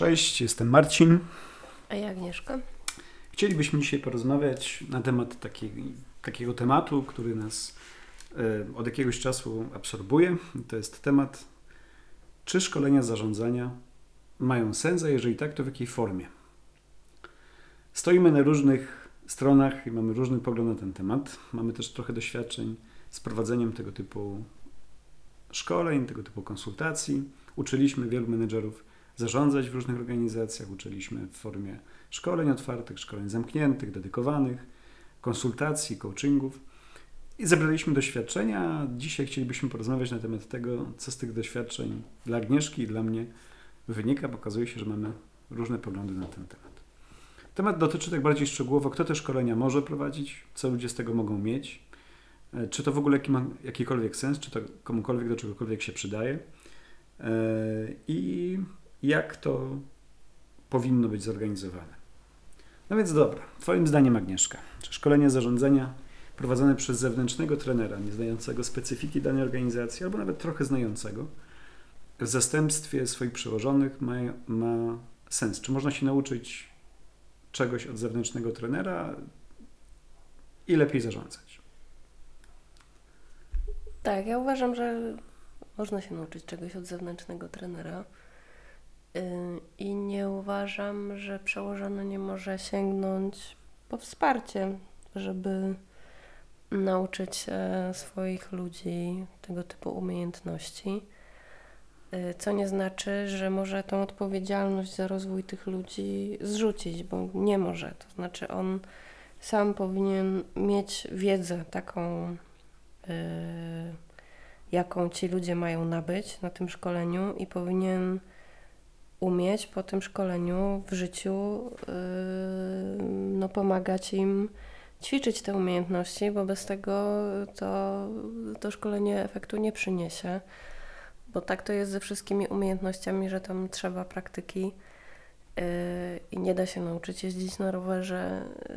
Cześć, jestem Marcin. A ja Agnieszka. Chcielibyśmy dzisiaj porozmawiać na temat takiej, takiego tematu, który nas e, od jakiegoś czasu absorbuje. To jest temat, czy szkolenia zarządzania mają sens, a jeżeli tak, to w jakiej formie. Stoimy na różnych stronach i mamy różny pogląd na ten temat. Mamy też trochę doświadczeń z prowadzeniem tego typu szkoleń, tego typu konsultacji. Uczyliśmy wielu menedżerów zarządzać w różnych organizacjach. Uczyliśmy w formie szkoleń otwartych, szkoleń zamkniętych, dedykowanych, konsultacji, coachingów. I zebraliśmy doświadczenia. Dzisiaj chcielibyśmy porozmawiać na temat tego, co z tych doświadczeń dla Agnieszki i dla mnie wynika. Pokazuje się, że mamy różne poglądy na ten temat. Temat dotyczy tak bardziej szczegółowo, kto te szkolenia może prowadzić, co ludzie z tego mogą mieć, e, czy to w ogóle ma jakikolwiek sens, czy to komukolwiek do czegokolwiek się przydaje e, i jak to powinno być zorganizowane. No więc dobra, Twoim zdaniem Agnieszka, czy szkolenie zarządzania prowadzone przez zewnętrznego trenera, nie znającego specyfiki danej organizacji, albo nawet trochę znającego, w zastępstwie swoich przełożonych ma, ma sens? Czy można się nauczyć czegoś od zewnętrznego trenera i lepiej zarządzać? Tak, ja uważam, że można się nauczyć czegoś od zewnętrznego trenera. Y, I nie uważam, że przełożony nie może sięgnąć po wsparcie, żeby nauczyć swoich ludzi tego typu umiejętności. Y, co nie znaczy, że może tą odpowiedzialność za rozwój tych ludzi zrzucić, bo nie może. To znaczy, on sam powinien mieć wiedzę taką, yy, jaką ci ludzie mają nabyć na tym szkoleniu, i powinien umieć po tym szkoleniu w życiu yy, no, pomagać im ćwiczyć te umiejętności, bo bez tego to, to szkolenie efektu nie przyniesie. Bo tak to jest ze wszystkimi umiejętnościami, że tam trzeba praktyki yy, i nie da się nauczyć jeździć na rowerze yy,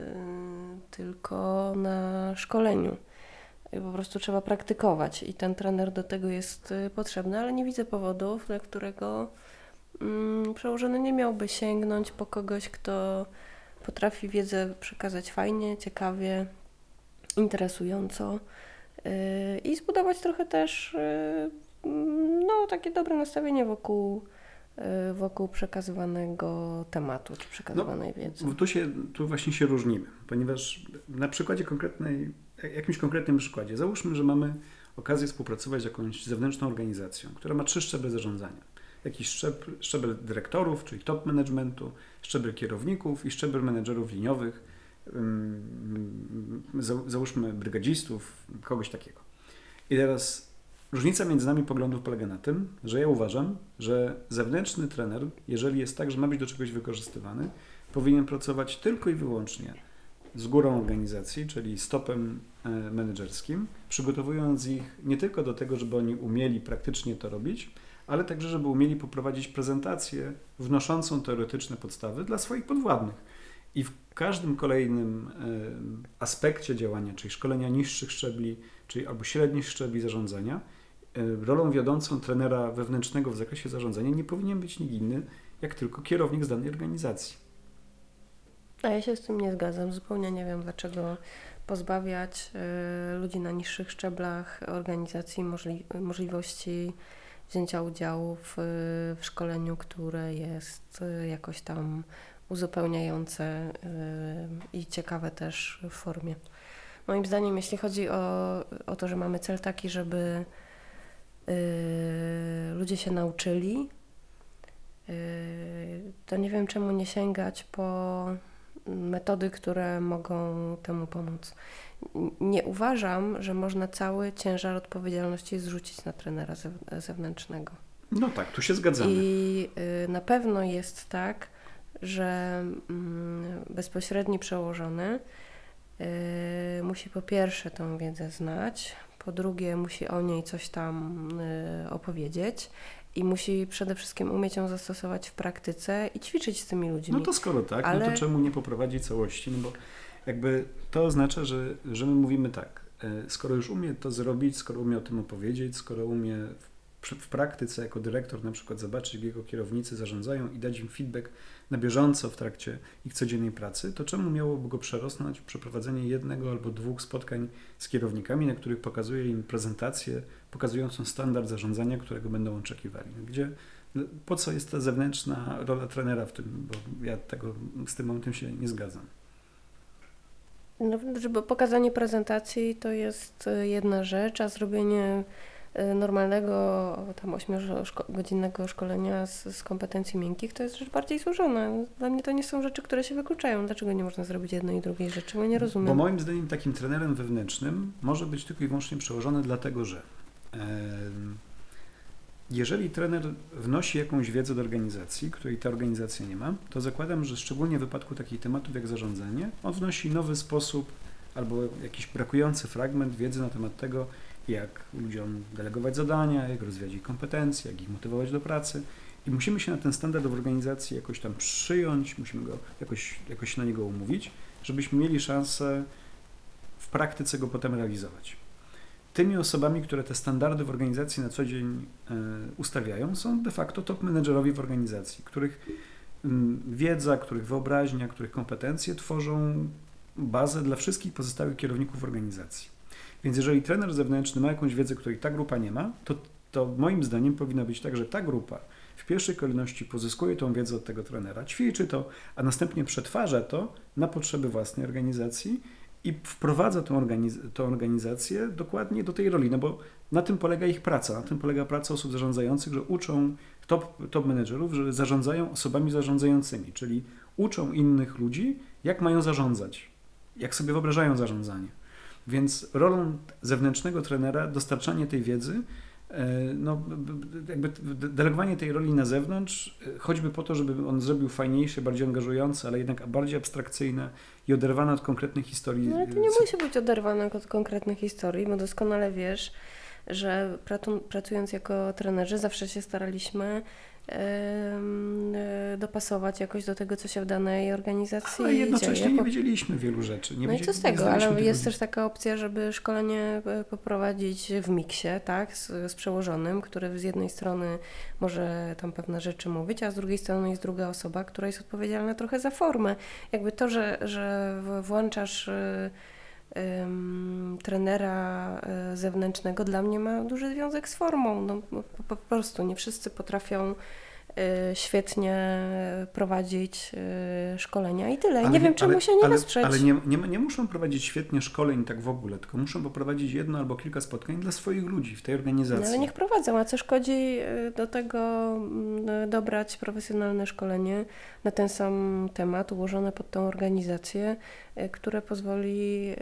tylko na szkoleniu. Po prostu trzeba praktykować i ten trener do tego jest yy, potrzebny, ale nie widzę powodów, dla którego przełożony nie miałby sięgnąć po kogoś, kto potrafi wiedzę przekazać fajnie, ciekawie, interesująco yy, i zbudować trochę też yy, no, takie dobre nastawienie wokół, yy, wokół przekazywanego tematu czy przekazywanej no, wiedzy. Tu, się, tu właśnie się różnimy, ponieważ na przykładzie konkretnej, jakimś konkretnym przykładzie, załóżmy, że mamy okazję współpracować z jakąś zewnętrzną organizacją, która ma trzy szczeble zarządzania jakiś szczebel, szczebel dyrektorów, czyli top managementu, szczebel kierowników i szczebel menedżerów liniowych, załóżmy brygadzistów, kogoś takiego. I teraz różnica między nami poglądów polega na tym, że ja uważam, że zewnętrzny trener, jeżeli jest tak, że ma być do czegoś wykorzystywany, powinien pracować tylko i wyłącznie z górą organizacji, czyli stopem e, menedżerskim, przygotowując ich nie tylko do tego, żeby oni umieli praktycznie to robić, ale także, żeby umieli poprowadzić prezentację wnoszącą teoretyczne podstawy dla swoich podwładnych. I w każdym kolejnym aspekcie działania, czyli szkolenia niższych szczebli, czyli albo średnich szczebli zarządzania, rolą wiodącą trenera wewnętrznego w zakresie zarządzania nie powinien być nikt inny, jak tylko kierownik z danej organizacji. A ja się z tym nie zgadzam. Zupełnie nie wiem, dlaczego pozbawiać y, ludzi na niższych szczeblach organizacji możli możliwości wzięcia udziału w, w szkoleniu, które jest y, jakoś tam uzupełniające y, i ciekawe też w formie. Moim zdaniem, jeśli chodzi o, o to, że mamy cel taki, żeby y, ludzie się nauczyli, to nie wiem czemu nie sięgać po metody, które mogą temu pomóc nie uważam, że można cały ciężar odpowiedzialności zrzucić na trenera zewnętrznego. No tak, tu się zgadzamy. I y, na pewno jest tak, że mm, bezpośredni przełożony y, musi po pierwsze tą wiedzę znać, po drugie musi o niej coś tam y, opowiedzieć i musi przede wszystkim umieć ją zastosować w praktyce i ćwiczyć z tymi ludźmi. No to skoro tak, Ale... no to czemu nie poprowadzić całości? No bo jakby to oznacza, że, że my mówimy tak, e, skoro już umie to zrobić, skoro umie o tym opowiedzieć, skoro umie w, praktyce jako dyrektor na przykład zobaczyć, jak jego kierownicy zarządzają i dać im feedback na bieżąco w trakcie ich codziennej pracy, to czemu miałoby go przerosnąć przeprowadzenie jednego albo dwóch spotkań z kierownikami, na których pokazuje im prezentację pokazującą standard zarządzania, którego będą oczekiwali. Gdzie, no, po co jest ta zewnętrzna rola trenera w tym, bo ja tego, z tym momentem się nie zgadzam. No, żeby pokazanie prezentacji to jest y, jedna rzecz, a zrobienie normalnego, tam 8-godzinnego szkolenia z, z kompetencji miękkich to jest rzecz bardziej złożona. Dla mnie to nie są rzeczy, które się wykluczają. Dlaczego nie można zrobić jednej i drugiej rzeczy? Bo nie rozumiem. Bo moim zdaniem takim trenerem wewnętrznym może być tylko i wyłącznie przełożony dlatego, że jeżeli trener wnosi jakąś wiedzę do organizacji, której ta organizacja nie ma, to zakładam, że szczególnie w wypadku takich tematów jak zarządzanie, on wnosi nowy sposób albo jakiś brakujący fragment wiedzy na temat tego, jak ludziom delegować zadania, jak rozwijać ich kompetencje, jak ich motywować do pracy. I musimy się na ten standard w organizacji jakoś tam przyjąć, musimy go jakoś, jakoś na niego umówić, żebyśmy mieli szansę w praktyce go potem realizować tymi osobami, które te standardy w organizacji na co dzień e, ustawiają, są de facto top menedżerowie w organizacji, których wiedza, których wyobraźnia, których kompetencje tworzą bazę dla wszystkich pozostałych kierowników organizacji. Więc jeżeli trener zewnętrzny ma jakąś wiedzę, której ta grupa nie ma, to, to moim zdaniem powinno być tak, że ta grupa w pierwszej kolejności pozyskuje tą wiedzę od tego trenera, ćwiczy to, a następnie przetwarza to na potrzeby własnej organizacji i wprowadza tą, organiz tą organizację dokładnie do tej roli, no bo na tym polega ich praca, na tym polega praca osób zarządzających, że uczą top, top menedżerów, że zarządzają osobami zarządzającymi, czyli uczą innych ludzi, jak mają zarządzać, jak sobie wyobrażają zarządzanie. Więc rolą zewnętrznego trenera dostarczanie tej wiedzy E, no, jakby delegowanie tej roli na zewnątrz, e, choćby po to, żeby on zrobił fajniejsze, bardziej angażujące, ale jednak bardziej abstrakcyjne i oderwane od konkretnych historii. No ale to nie musi być oderwane od konkretnych historii, bo doskonale wiesz, że pracując jako trenerzy zawsze się staraliśmy E, dopasować jakoś do tego, co się w danej organizacji Ale jednocześnie dzieje. nie wiedzieliśmy wielu rzeczy. Nie no i co z tego, ale jest też taka opcja, żeby szkolenie e, poprowadzić w miksie, tak, z, z przełożonym, który z jednej strony może tam pewne rzeczy mówić, a z drugiej strony jest druga osoba, która jest odpowiedzialna trochę za formę. Jakby to, że, że włączasz e, trenera e, zewnętrznego dla mnie ma duży związek z formą. No, po, po prostu nie wszyscy potrafią Y, świetnie prowadzić y, szkolenia i tyle. Ale nie, wiem, czemu ale, się nie ale, wesprzeć. Ale nie, nie, nie muszą prowadzić świetnie szkoleń tak w ogóle, tylko muszą poprowadzić jedno albo kilka spotkań dla swoich ludzi w tej organizacji. No, ale niech prowadzą, a co szkodzi do tego mm, dobrać profesjonalne szkolenie na ten sam temat, ułożone pod tą organizację, które pozwoli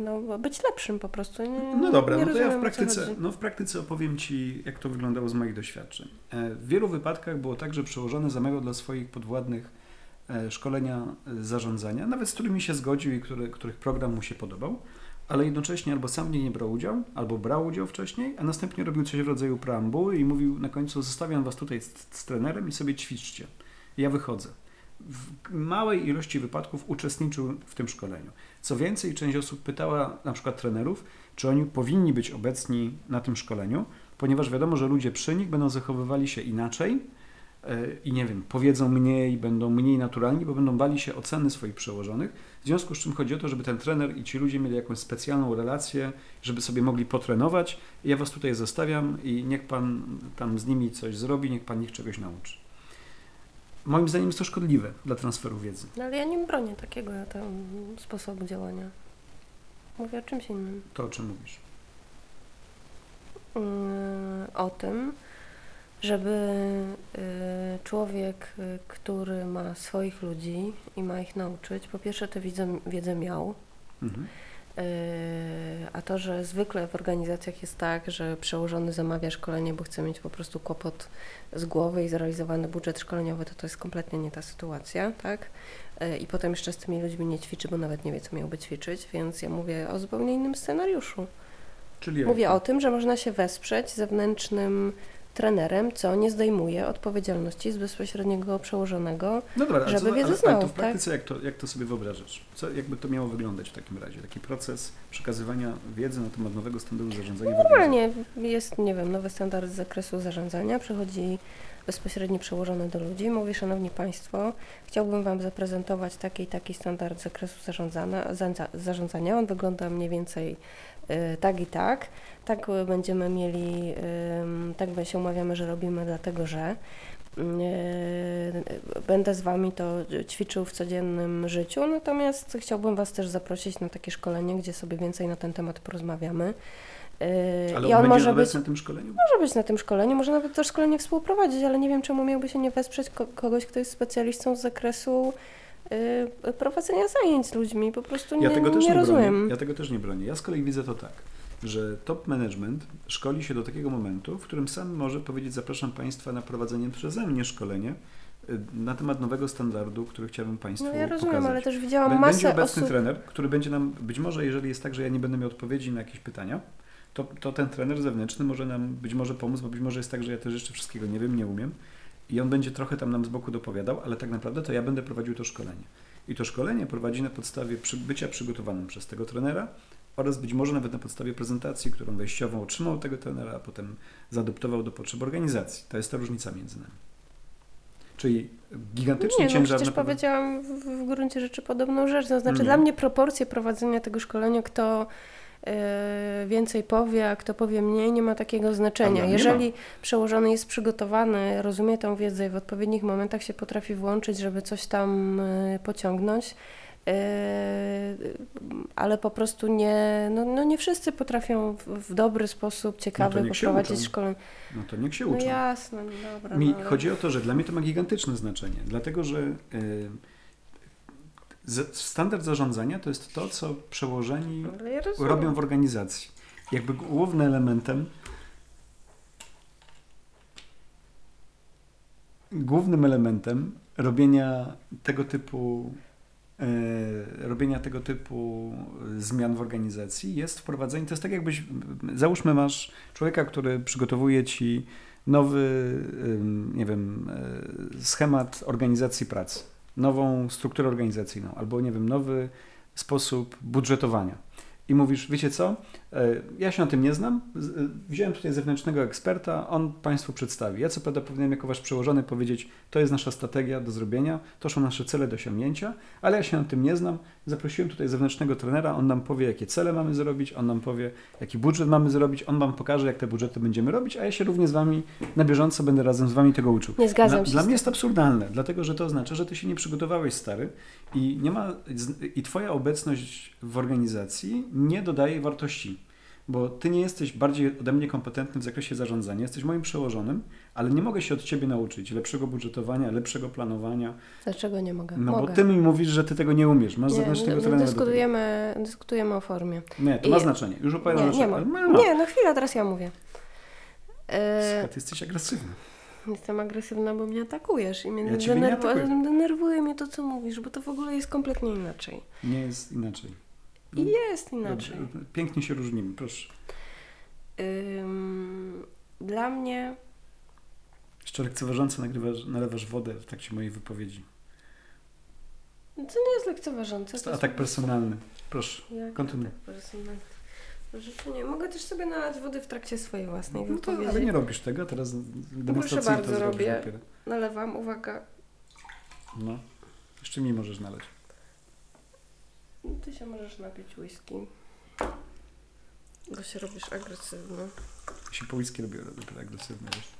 no, być lepszym po prostu. Nie, no dobra, no to ja w praktyce, no w praktyce opowiem Ci, jak to wyglądało z moich doświadczeń. E, w wielu wypadkach było tak, że przełożony zamawiał dla swoich podwładnych e, szkolenia e, zarządzania, nawet z którymi się zgodził i który, których program mu się podobał, ale jednocześnie albo sam w nie brał udziału, albo brał udział wcześniej, a następnie robił coś w rodzaju preambuły i mówił na końcu zostawiam was tutaj z, z trenerem i sobie ćwiczcie. Ja wychodzę. W małej ilości wypadków uczestniczył w tym szkoleniu. Co więcej, część osób pytała na przykład trenerów, czy oni powinni być obecni na tym szkoleniu, ponieważ wiadomo, że ludzie przy nich będą zachowywali się inaczej e, i nie wiem, powiedzą mniej, będą mniej naturalni, bo będą bali się oceny swoich przełożonych. W związku z czym chodzi o to, żeby ten trener i ci ludzie mieli jakąś specjalną relację, żeby sobie mogli potrenować. Ja was tutaj zostawiam i niech pan tam z nimi coś zrobi, niech pan ich czegoś nauczy. Moim zdaniem jest to szkodliwe dla transferu wiedzy. No ale ja nie bronię takiego tam sposobu działania. Mówię o czymś innym. To o czym mówisz? Y, o tym, żeby y, człowiek, y, który ma swoich ludzi i ma ich nauczyć, po pierwsze tę wiedzę, wiedzę miał. Mhm. A to, że zwykle w organizacjach jest tak, że przełożony zamawia szkolenie, bo chce mieć po prostu kłopot z głowy i zrealizowany budżet szkoleniowy, to to jest kompletnie nie ta sytuacja, tak? I potem jeszcze z tymi ludźmi nie ćwiczy, bo nawet nie wie, co miałby ćwiczyć, więc ja mówię o zupełnie innym scenariuszu. Czyli Mówię o tym, że można się wesprzeć zewnętrznym trenerem, co nie zdejmuje odpowiedzialności z bezpośredniego przełożonego. No dobra, ale Żeby co, wiedzę ale, ale znał, to w tak? praktyce jak, to, jak to sobie wyobrażasz? Co, jakby to miało wyglądać w takim razie? Taki proces przekazywania wiedzy na temat nowego standardu zarządzania? Normalnie jest, nie wiem, nowy standard z zakresu zarządzania, przychodzi bezpośredni przełożony do ludzi, mówi, szanowni państwo, chciałbym wam zaprezentować taki i taki standard z zakresu zarządzania, za- zarządzania. on wygląda mniej więcej y, tak i tak, tak y, będziemy mieli, tak się umawiamy, że robimy dlatego, że y, będę z wami to ćwiczył w codziennym życiu, natomiast chciałbym was też zaprosić na takie szkolenie, gdzie sobie więcej na ten temat porozmawiamy. Y, Ale I on, on może być, na tym szkoleniu? może być na tym szkoleniu, może nawet to szkolenie współprowadzić, ale nie wiem, czemu miałby się nie wesprzeć ko- kogoś, kto jest specjalistą z zakresu prowadzenia zajęć z ludźmi. Po prostu nie, Ja tego też nie nie, rozumiem. bronię. Ja tego też nie bronię. Ja z kolei widzę to tak, że top management szkoli się do takiego momentu, w którym sam może powiedzieć: Zapraszam Państwa na prowadzenie przeze mnie szkolenie y, na temat nowego standardu, który chciałbym Państwu No ja rozumiem, pokazać. ale też widziałam Bę- Będzie masę obecny osób. trener, który będzie nam, być może jeżeli jest tak, że ja nie będę miał odpowiedzi na jakieś pytania, to, to ten trener zewnętrzny może nam być może pomóc, bo być może jest tak, że ja też jeszcze wszystkiego nie wiem, nie umiem i on będzie trochę tam nam z boku dopowiadał, ale tak naprawdę to ja będę prowadził to szkolenie. I to szkolenie prowadzi na podstawie przy, bycia przygotowanym przez tego trenera oraz być może nawet na podstawie prezentacji, którą wejściową otrzymał tego trenera, a potem zaadoptował do potrzeb organizacji. To jest ta różnica między nami. Czyli gigantyczny Nie, no ciężar przecież powiedziałam w, w gruncie rzeczy podobną rzecz. To znaczy Nie. dla mnie proporcje prowadzenia tego szkolenia, kto y, więcej powie, a kto powie mniej, nie ma takiego znaczenia. Jeżeli przełożony jest przygotowany, rozumie tą wiedzę i w odpowiednich momentach się potrafi włączyć, żeby coś tam y, pociągnąć, ale po prostu nie, no, no nie wszyscy potrafią w, w dobry sposób, ciekawy się poprowadzić szkolenie. No to niech się No uczą. jasne, no dobra. Mi no, ale- chodzi o to, że dla mnie to ma gigantyczne znaczenie, dlatego że y, z- standard zarządzania to jest to, co przełożeni ja robią w organizacji. Jakby głównym elementem głównym elementem robienia tego typu robienia tego typu zmian w organizacji jest wprowadzenie, to jest tak jakbyś, załóżmy masz człowieka, który przygotowuje ci nowy, nie wiem, e, schemat organizacji pracy, nową strukturę organizacyjną, albo nie wiem, nowy sposób budżetowania. I mówisz, wiecie co, e, ja się na tym nie znam, e, wziąłem tutaj zewnętrznego eksperta, on Państwu przedstawi. Ja co prawda powinienem jako Wasz przełożony powiedzieć, to jest nasza strategia do zrobienia, to są nasze cele do osiągnięcia, ale ja się na tym nie znam. Zaprosiłem tutaj zewnętrznego trenera, on nam powie, jakie cele mamy zrobić, on nam powie, jaki budżet mamy zrobić, on Wam pokaże, jak te budżety będziemy robić, a ja się również z Wami na bieżąco będę razem z Wami tego uczył. Nie zgadzam Dla, się dla mnie jest absurdalne, dlatego że to oznacza, że ty się nie przygotowałeś stary i nie ma i twoja obecność w organizacji nie dodaje wartości. Bo ty nie jesteś bardziej ode mnie kompetentny w zakresie zarządzania, jesteś moim przełożonym, ale nie mogę się od ciebie nauczyć lepszego budżetowania, lepszego planowania. Dlaczego nie mogę? No mogę. bo ty mi mówisz, że ty tego nie umiesz. Masz zewnętrznego no, trenera. dyskutujemy, dyskutujemy o formie. Nie, to ma I- znaczenie. Już opowiadam Nie, nie ma. ma. Nie, no chwila, teraz ja mówię. E, Ty jesteś agresywny. jestem agresywna, bo mnie atakujesz i mnie Ja denerw- denerwuje mnie to, co mówisz, bo to w ogóle jest kompletnie inaczej. Nie jest inaczej. I jest inaczej. Pięknie się różnimy, proszę. Ym, dla mnie Jeszcze lekceważąco nagrywasz, nalewasz wodę w trakcie mojej wypowiedzi. to nie jest lekceważące. To To jest atak personalny. Proszę, Jak kontynuuj. atak personalny? Rzeczy nie. Mogę też sobie nalać wody w trakcie swojej własnej No to, wypowiedzi. ale nie robisz tego, teraz demonstracyjnie bardzo, to zrobisz robię. dopiero. Nalewam, uwaga. No. Jeszcze mi możesz nalać. Ty się możesz napić whisky. Bo się robisz agresywny. Się po whisky robię dopiero agresywnie, wiesz.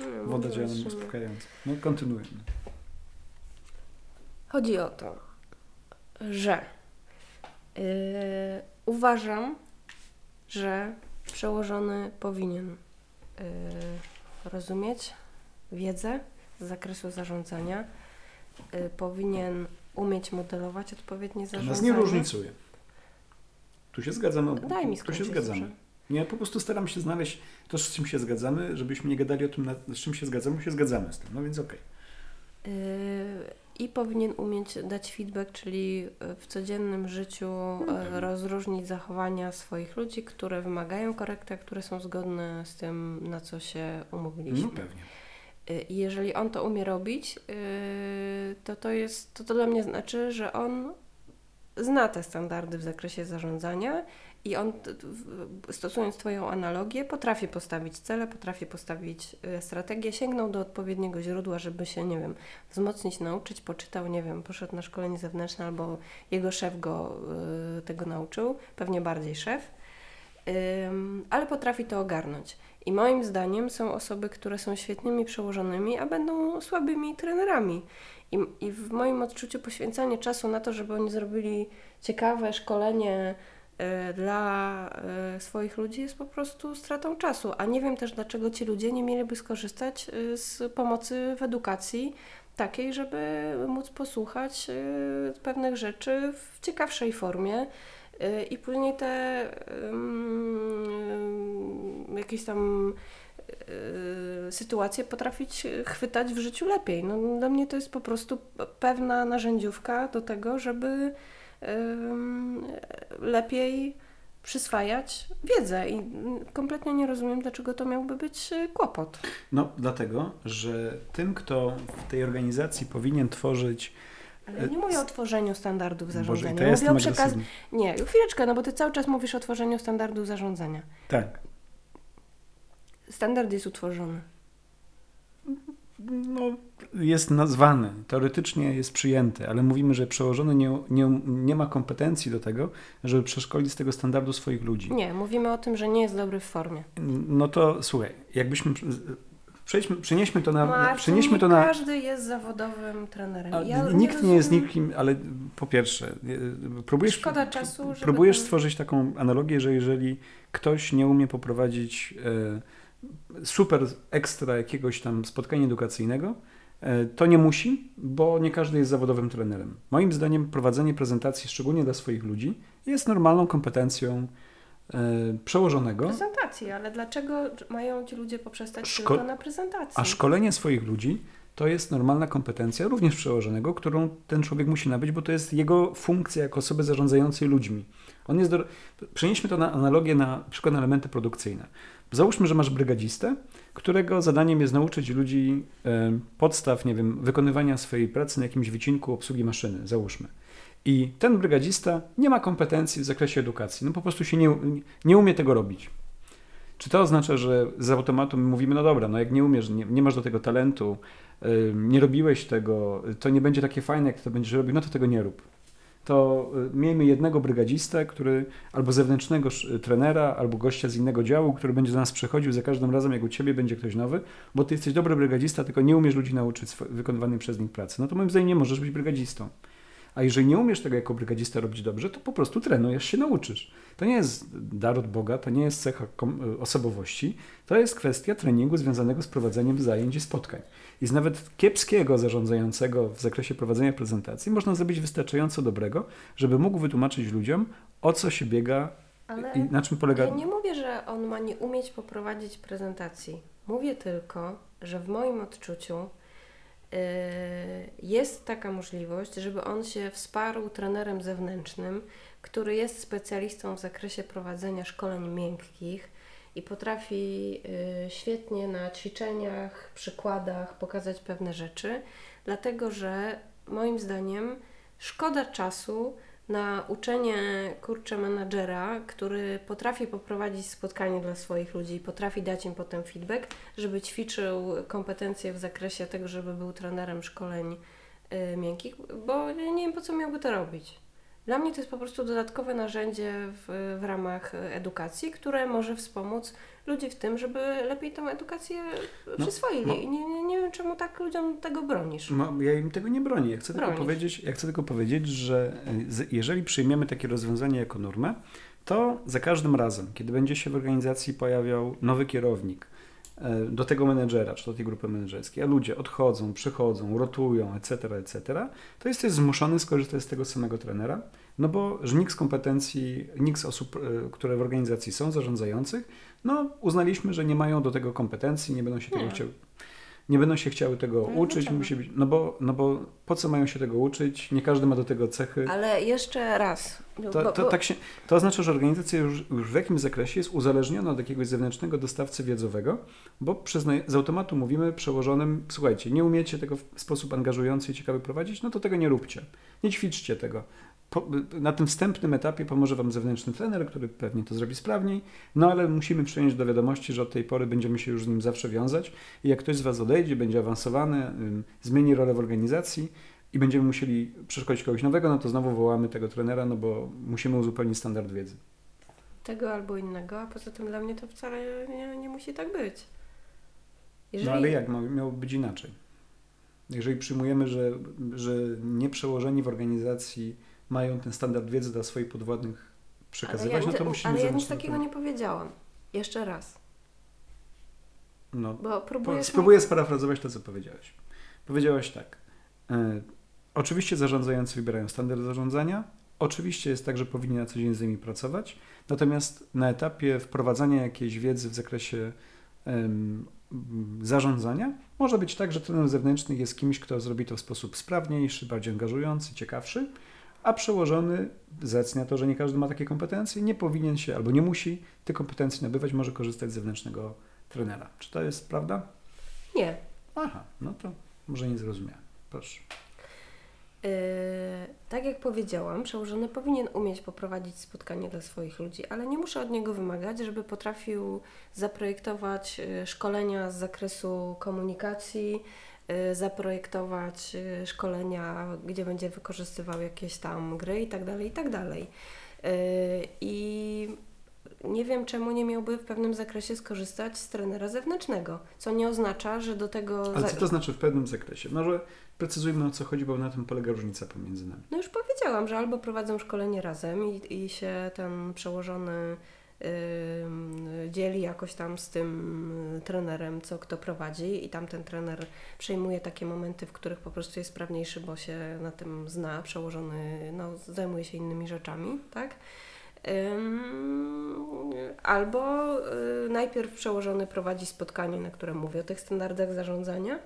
Nie wiem, Woda działa na mnie jeszcze nie. uspokajająco. No kontynuuj. Chodzi o to, że yy, uważam, że przełożony powinien yy, rozumieć wiedzę z zakresu zarządzania, yy, powinien umieć modelować odpowiednie To zarządzanie. nas nie różnicuje. Tu się zgadzamy. Daj mi tu się skończyć, zgadzamy. proszę. Nie, po prostu staram się znaleźć to, z czym się zgadzamy, żebyśmy nie gadali o tym, z czym się zgadzamy, się zgadzamy z tym. No więc okej. Yy, i powinien umieć dać feedback, czyli e, w codziennym życiu e, rozróżnić zachowania swoich ludzi, które wymagają korekty, a które są zgodne z tym, na co się umówiliśmy. No pewnie. Y, I jeżeli on to umie robić, y, to to jest, to, to dla mnie znaczy, że on zna te standardy w zakresie zarządzania i on, stosując Twoją analogię, potrafi postawić cele, potrafi postawić y, strategię, sięgnął do odpowiedniego źródła, żeby się, nie wiem, wzmocnić, nauczyć, poczytał, nie wiem, poszedł na szkolenie zewnętrzne albo jego szef go tego nauczył, pewnie bardziej szef, ale potrafi to ogarnąć. I moim zdaniem są osoby, które są świetnymi przełożonymi, a będą słabymi trenerami. I, I w moim odczuciu poświęcanie czasu na to, żeby oni zrobili ciekawe szkolenie y, dla y, swoich ludzi jest po prostu stratą czasu. A nie wiem też, dlaczego ci ludzie nie mieliby skorzystać y, z pomocy w edukacji takiej, żeby móc posłuchać pewnych rzeczy w ciekawszej formie. I później te jakieś tam y, sytuacje potrafić chwytać w życiu lepiej. No, dla mnie to jest po prostu pewna narzędziówka do tego, żeby ym, lepiej przyswajać wiedzę i kompletnie nie rozumiem, dlaczego to miałby być y, kłopot. No dlatego, że tym, kto w tej organizacji powinien tworzyć Ale ja nie mówię o tworzeniu standardów Boże, zarządzania. to ja mówię o przekaz... agresywny. Nie, chwileczkę, no bo ty cały czas mówisz o tworzeniu standardów zarządzania. Tak. Standard jest utworzony. No, jest nazwany, teoretycznie jest przyjęty, ale mówimy, że przełożony nie, nie, nie ma kompetencji do tego, żeby przeszkolić z tego standardu swoich ludzi. Nie, mówimy o tym, że nie jest dobry w formie. No to słuchaj, jakbyśmy. Przejdźmy, przenieśmy to na. Marcin, przenieśmy nie to na każdy jest zawodowym trenerem. Ja nikt nie jest nikim, ale po pierwsze, e, próbujesz, Szkoda czasu, próbujesz ten- stworzyć taką analogię, że jeżeli ktoś nie umie poprowadzić e, super ekstra jakiegoś tam spotkania edukacyjnego, e, to nie musi, bo nie każdy jest zawodowym trenerem. Moim zdaniem prowadzenie prezentacji, szczególnie dla swoich ludzi, jest normalną kompetencją e, przełożonego. Prezentacji, ale dlaczego mają ci ludzie poprzestać Szko- tylko na prezentacji? A szkolenie swoich ludzi to jest normalna kompetencja, również przełożonego, którą ten człowiek musi nabyć, bo to jest jego funkcja jako osoby zarządzającej ludźmi. On jest do... Przenieśmy to na analogię na przykład na elementy produkcyjne. Załóżmy, że masz brygadzistę, którego zadaniem jest nauczyć ludzi e, podstaw, nie wiem, wykonywania swojej pracy na jakimś wycinku obsługi maszyny, załóżmy. I ten brygadzista nie ma kompetencji w zakresie edukacji, no po prostu się nie, nie umie tego robić. Czy to oznacza, że z automatu my mówimy, no dobra, no jak nie umiesz, nie, nie masz do tego talentu, y, nie robiłeś tego, to nie będzie takie fajne, jak to będziesz robił, no to tego nie rób. To y, miejmy jednego brygadzistę, który albo zewnętrznego sz- trenera, albo gościa z innego działu, który będzie do nas przychodził za każdym razem, jak u ciebie będzie ktoś nowy, bo ty jesteś dobry brygadzista, tylko nie umiesz ludzi nauczyć wykonywanej przez nich pracy. No to moim zdaniem nie możesz być brygadzistą. A jeżeli nie umiesz tego jako brygadzista robić dobrze, to po prostu trenujesz się, nauczysz. To nie jest dar od Boga, to nie jest cecha kom- osobowości, to jest kwestia treningu związanego z prowadzeniem zajęć i spotkań. I z nawet kiepskiego zarządzającego w zakresie prowadzenia prezentacji można zrobić wystarczająco dobrego, żeby mógł wytłumaczyć ludziom, o co się biega Ale i na czym polega. ja nie mówię, że on ma nie umieć poprowadzić prezentacji. Mówię tylko, że w moim odczuciu yy, jest taka możliwość, żeby on się wsparł trenerem zewnętrznym, który jest specjalistą w zakresie prowadzenia szkoleń miękkich i potrafi yy, świetnie na ćwiczeniach, przykładach pokazać pewne rzeczy, dlatego że moim zdaniem szkoda czasu na uczenie kurczę menadżera, który potrafi poprowadzić spotkanie dla swoich ludzi i potrafi dać im potem feedback, żeby ćwiczył kompetencje w zakresie tego, żeby był trenerem szkoleń y, miękkich, bo nie wiem po co miałby to robić. Dla mnie to jest po prostu dodatkowe narzędzie w, w ramach edukacji, które może wspomóc ludzi w tym, żeby lepiej tą edukację No, przyswoili. no. Nie, nie, nie wiem, czemu tak ludziom tego bronisz. No, ja im tego nie bronię. Ja chcę, tylko powiedzieć, ja chcę tylko powiedzieć, że y, z- jeżeli przyjmiemy takie rozwiązanie jako normę, to za każdym razem, kiedy będzie się w organizacji pojawiał nowy kierownik e, do tego menedżera, czy do tej grupy menedżerskiej, a ludzie odchodzą, przychodzą, rotują, etc., etc., to jesteś zmuszony skorzystać z tego samego trenera, no bo że nikt z kompetencji, nikt z osób, e, które w organizacji są zarządzających, no uznaliśmy, że nie mają do tego kompetencji, nie będą się tego Nie. chciały. Nie będą się chciały tego Ale uczyć, dlaczego? musi być, no bo, no bo po co mają się tego uczyć? Nie każdy ma do tego cechy. Ale jeszcze raz. To, to, tak się, to oznacza, że organizacja już, już w jakimś zakresie jest uzależniona od jakiegoś zewnętrznego dostawcy wiedzowego, bo przyznaj, z automatu mówimy przełożonym, słuchajcie, nie umiecie tego w sposób angażujący i ciekawy prowadzić, no to tego nie róbcie. Nie ćwiczcie tego. Po, na tym wstępnym etapie pomoże Wam zewnętrzny trener, który pewnie to zrobi sprawniej, no ale musimy przyjąć do wiadomości, że od tej pory będziemy się już z nim zawsze wiązać i jak ktoś z Was odejdzie, będzie awansowany, zmieni rolę w organizacji, i będziemy musieli przeszkolić kogoś nowego, no to znowu wołamy tego trenera, no bo musimy uzupełnić standard wiedzy. Tego albo innego, a poza tym dla mnie to wcale nie, nie musi tak być. No ale jak ma- miało być inaczej? Jeżeli przyjmujemy, że, że nieprzełożeni w organizacji mają ten standard wiedzy dla swoich podwładnych przekazywać, ja, no to musimy Ale ja nic takiego nie powiedziałam. Jeszcze raz. No, Bo po, próbujesz... spróbuję sparafrazować to, co powiedziałeś. Powiedziałaś tak. E, oczywiście zarządzający wybierają standard zarządzania. Oczywiście jest tak, że powinni na co dzień z nimi pracować. Natomiast na etapie wprowadzania jakiejś wiedzy w zakresie zarządzania może być tak, że trener zewnętrzny jest kimś, kto zrobi to w sposób sprawniejszy, bardziej angażujący, ciekawszy, a przełożony zacnia to, że nie każdy ma takie kompetencje, nie powinien się albo nie musi tych kompetencji nabywać, może korzystać z zewnętrznego trenera. Czy to jest prawda? Nie. Aha, no to może nie zrozumiałem. Proszę. Yy, tak jak powiedziałam, przełożony powinien umieć poprowadzić spotkanie dla swoich ludzi, ale nie muszę od niego wymagać, żeby potrafił zaprojektować yy, szkolenia z zakresu komunikacji, zaprojektować yy, szkolenia, gdzie będzie wykorzystywał jakieś tam gry i tak dalej, i tak dalej. Yy, I nie wiem, czemu nie miałby w pewnym zakresie skorzystać z trenera zewnętrznego, co nie oznacza, że do tego... Ale co to znaczy w pewnym zakresie? Może precyzujmy o co chodzi, bo na tym polega różnica pomiędzy nami. No już powiedziałam, że albo prowadzą szkolenie razem i, i się ten przełożony dzieli jakoś tam z tym y, trenerem, co kto prowadzi i tam ten trener przejmuje takie momenty, w których po prostu jest sprawniejszy, bo się na tym zna, przełożony no, zajmuje się innymi rzeczami, tak? Albo y, najpierw przełożony prowadzi spotkanie, na którym mówi o tych standardach zarządzania,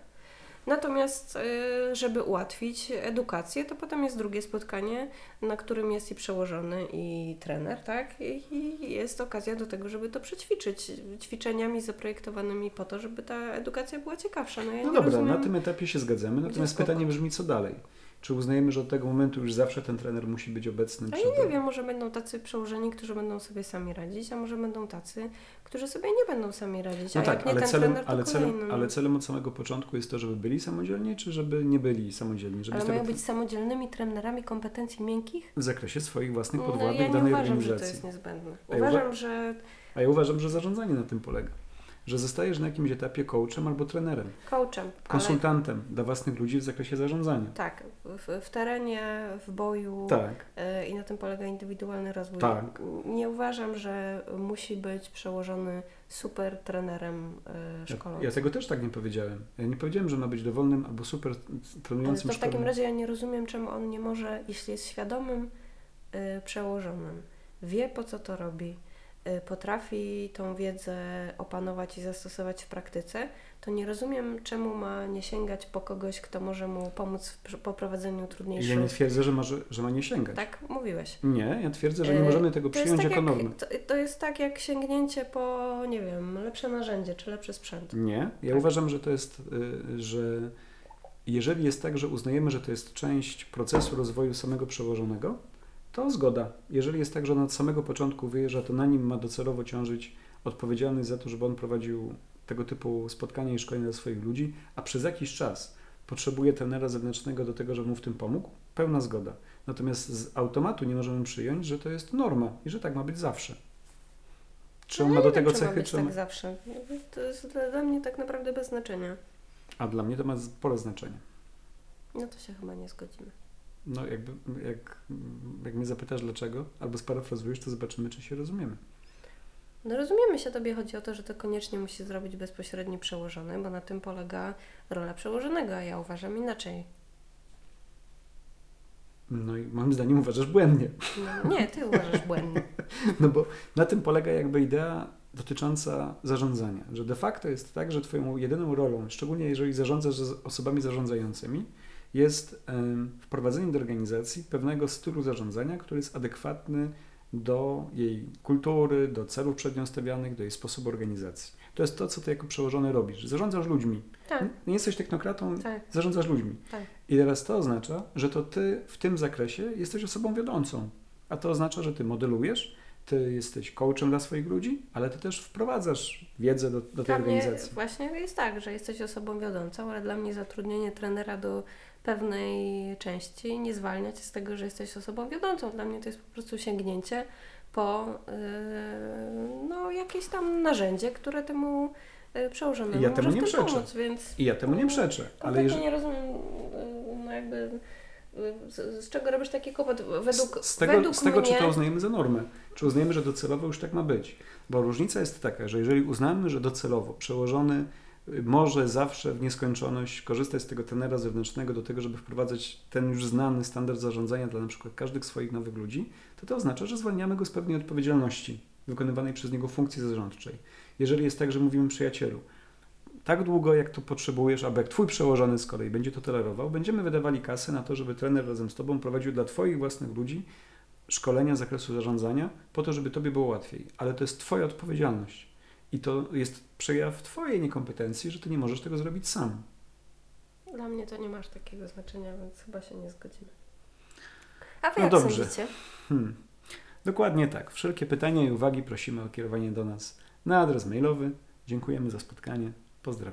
Natomiast, y, żeby ułatwić edukację, to potem jest drugie spotkanie, na którym jest i przełożony, i trener, tak? I, jest okazja do tego, żeby to przećwiczyć ćwiczeniami zaprojektowanymi po to, żeby ta edukacja była ciekawsza. No, ja No dobra, rozumiem... na tym etapie się zgadzamy, natomiast pytanie brzmi, co dalej? Czy uznajemy, że od tego momentu już zawsze ten trener musi być obecny? A ja nie wiem, może będą tacy przełożeni, którzy będą sobie sami radzić, a może będą tacy, którzy sobie nie będą sami radzić. No tak, ale celem, trener, ale, celem, no. ale celem od samego początku jest to, żeby byli samodzielni, czy żeby nie byli samodzielni? Żeby Ale mają być samodzielnymi trenerami kompetencji miękkich? w zakresie swoich własnych No, podwładnych ja nie danej uważam, że to organizacji. jest niezbędne. A ja Uważam, że A ja uważam, że zarządzanie na tym polega. Że zostajesz na jakimś etapie coachem albo trenerem, coachem, ale konsultantem dla własnych ludzi w zakresie zarządzania. tak, w, w terenie, w boju Tak. y, i na tym polega indywidualny rozwój. Tak. Nie uważam, że musi być przełożony super trenerem y, Ja, szkolącym. ja tego też tak nie powiedziałem. Ja nie powiedziałem, że ma być dowolnym albo super Ale trenującym to w takim razie ja nie rozumiem, czemu on nie może, jeśli jest świadomym y, przełożonym, wie po co to robi, potrafi tą wiedzę opanować i zastosować w praktyce, to nie rozumiem, czemu ma nie sięgać po kogoś, kto może mu pomóc w pr- poprowadzeniu Ja trudniejszych. nie twierdzę, że ma, że, ma nie sięgać. Tak mówiłeś. Nie, ja twierdzę, że nie E, możemy tego To przyjąć tak jako jak, normę. to, to jest tak jak sięgnięcie po, nie wiem, lepsze narzędzie czy lepszy sprzęt. Nie, ja Tak. uważam, że to jest, y, że jeżeli jest tak, że uznajemy, że to jest część procesu rozwoju samego przełożonego, to zgoda. Jeżeli jest tak, że on od samego początku wyjeżdża, to na nim ma docelowo ciążyć odpowiedzialność za to, żeby on prowadził tego typu spotkania i szkolenia dla swoich ludzi, a przez jakiś czas potrzebuje trenera zewnętrznego do tego, żeby mu w tym pomógł, pełna zgoda. Natomiast z automatu nie możemy przyjąć, że to jest norma i że tak ma być zawsze. Czy on No, ma nie do wiem, tego czy ma cechy, czy tak ma... zawsze. To jest dla, mnie tak naprawdę bez znaczenia. A dla mnie to ma spore znaczenie. No to się chyba nie zgodzimy. No jakby, jak, jak mnie zapytasz dlaczego, albo sparafrazujesz, to zobaczymy, czy się rozumiemy. No rozumiemy się, tobie chodzi o to, że to koniecznie musi zrobić bezpośredni przełożony, bo na tym polega rola przełożonego, a ja uważam inaczej. No i moim zdaniem uważasz błędnie. No, nie, ty uważasz błędnie. No bo na tym polega jakby idea dotycząca zarządzania, że de facto jest tak, że Twoją jedyną rolą, szczególnie jeżeli zarządzasz z osobami zarządzającymi, jest wprowadzenie do organizacji pewnego stylu zarządzania, który jest adekwatny do jej kultury, do celów przed nią stawianych, do jej sposobu organizacji. To jest to, co Ty jako przełożony robisz. Zarządzasz ludźmi. Tak, Nie jesteś technokratą, tak. zarządzasz ludźmi. Tak. I teraz to oznacza, że to ty w tym zakresie jesteś osobą wiodącą. A to oznacza, że ty modelujesz, ty jesteś coachem dla swoich ludzi, ale ty też wprowadzasz wiedzę do, do tej mnie organizacji. właśnie jest tak, że jesteś osobą wiodącą, ale dla mnie zatrudnienie trenera do pewnej części nie zwalnia cię z tego, że jesteś osobą wiodącą. Dla mnie to jest po prostu sięgnięcie po yy, no, jakieś tam narzędzie, które temu yy, przełożonemu ja temu nie przeczę. pomóc, więc I ja temu nie przeczę, ale jeżeli, nie rozumiem, yy, no jakby yy, z, z czego robisz taki kłopot. Według, z, z tego, według z tego mnie... czy to uznajemy za normę, czy uznajemy, że docelowo już tak ma być. Bo różnica jest taka, że jeżeli uznamy, że docelowo przełożony może zawsze w nieskończoność korzystać z tego trenera zewnętrznego do tego, żeby wprowadzać ten już znany standard zarządzania dla na przykład każdych swoich nowych ludzi, to to oznacza, że zwalniamy go z pewnej odpowiedzialności wykonywanej przez niego funkcji zarządczej. Jeżeli jest tak, że mówimy przyjacielu, tak długo jak to potrzebujesz, aby jak twój przełożony z kolei będzie to tolerował, będziemy wydawali kasę na to, żeby trener razem z tobą prowadził dla twoich własnych ludzi szkolenia z zakresu zarządzania, po to, żeby tobie było łatwiej. Ale to jest twoja odpowiedzialność. I to jest przejaw twojej niekompetencji, że ty nie możesz tego zrobić sam. Dla mnie to nie masz takiego znaczenia, więc chyba się nie zgodzimy. A wy No jak dobrze. sądzicie? Hmm. Dokładnie tak. Wszelkie pytania i uwagi prosimy o kierowanie do nas na adres mailowy. Dziękujemy za spotkanie. Pozdrawiam.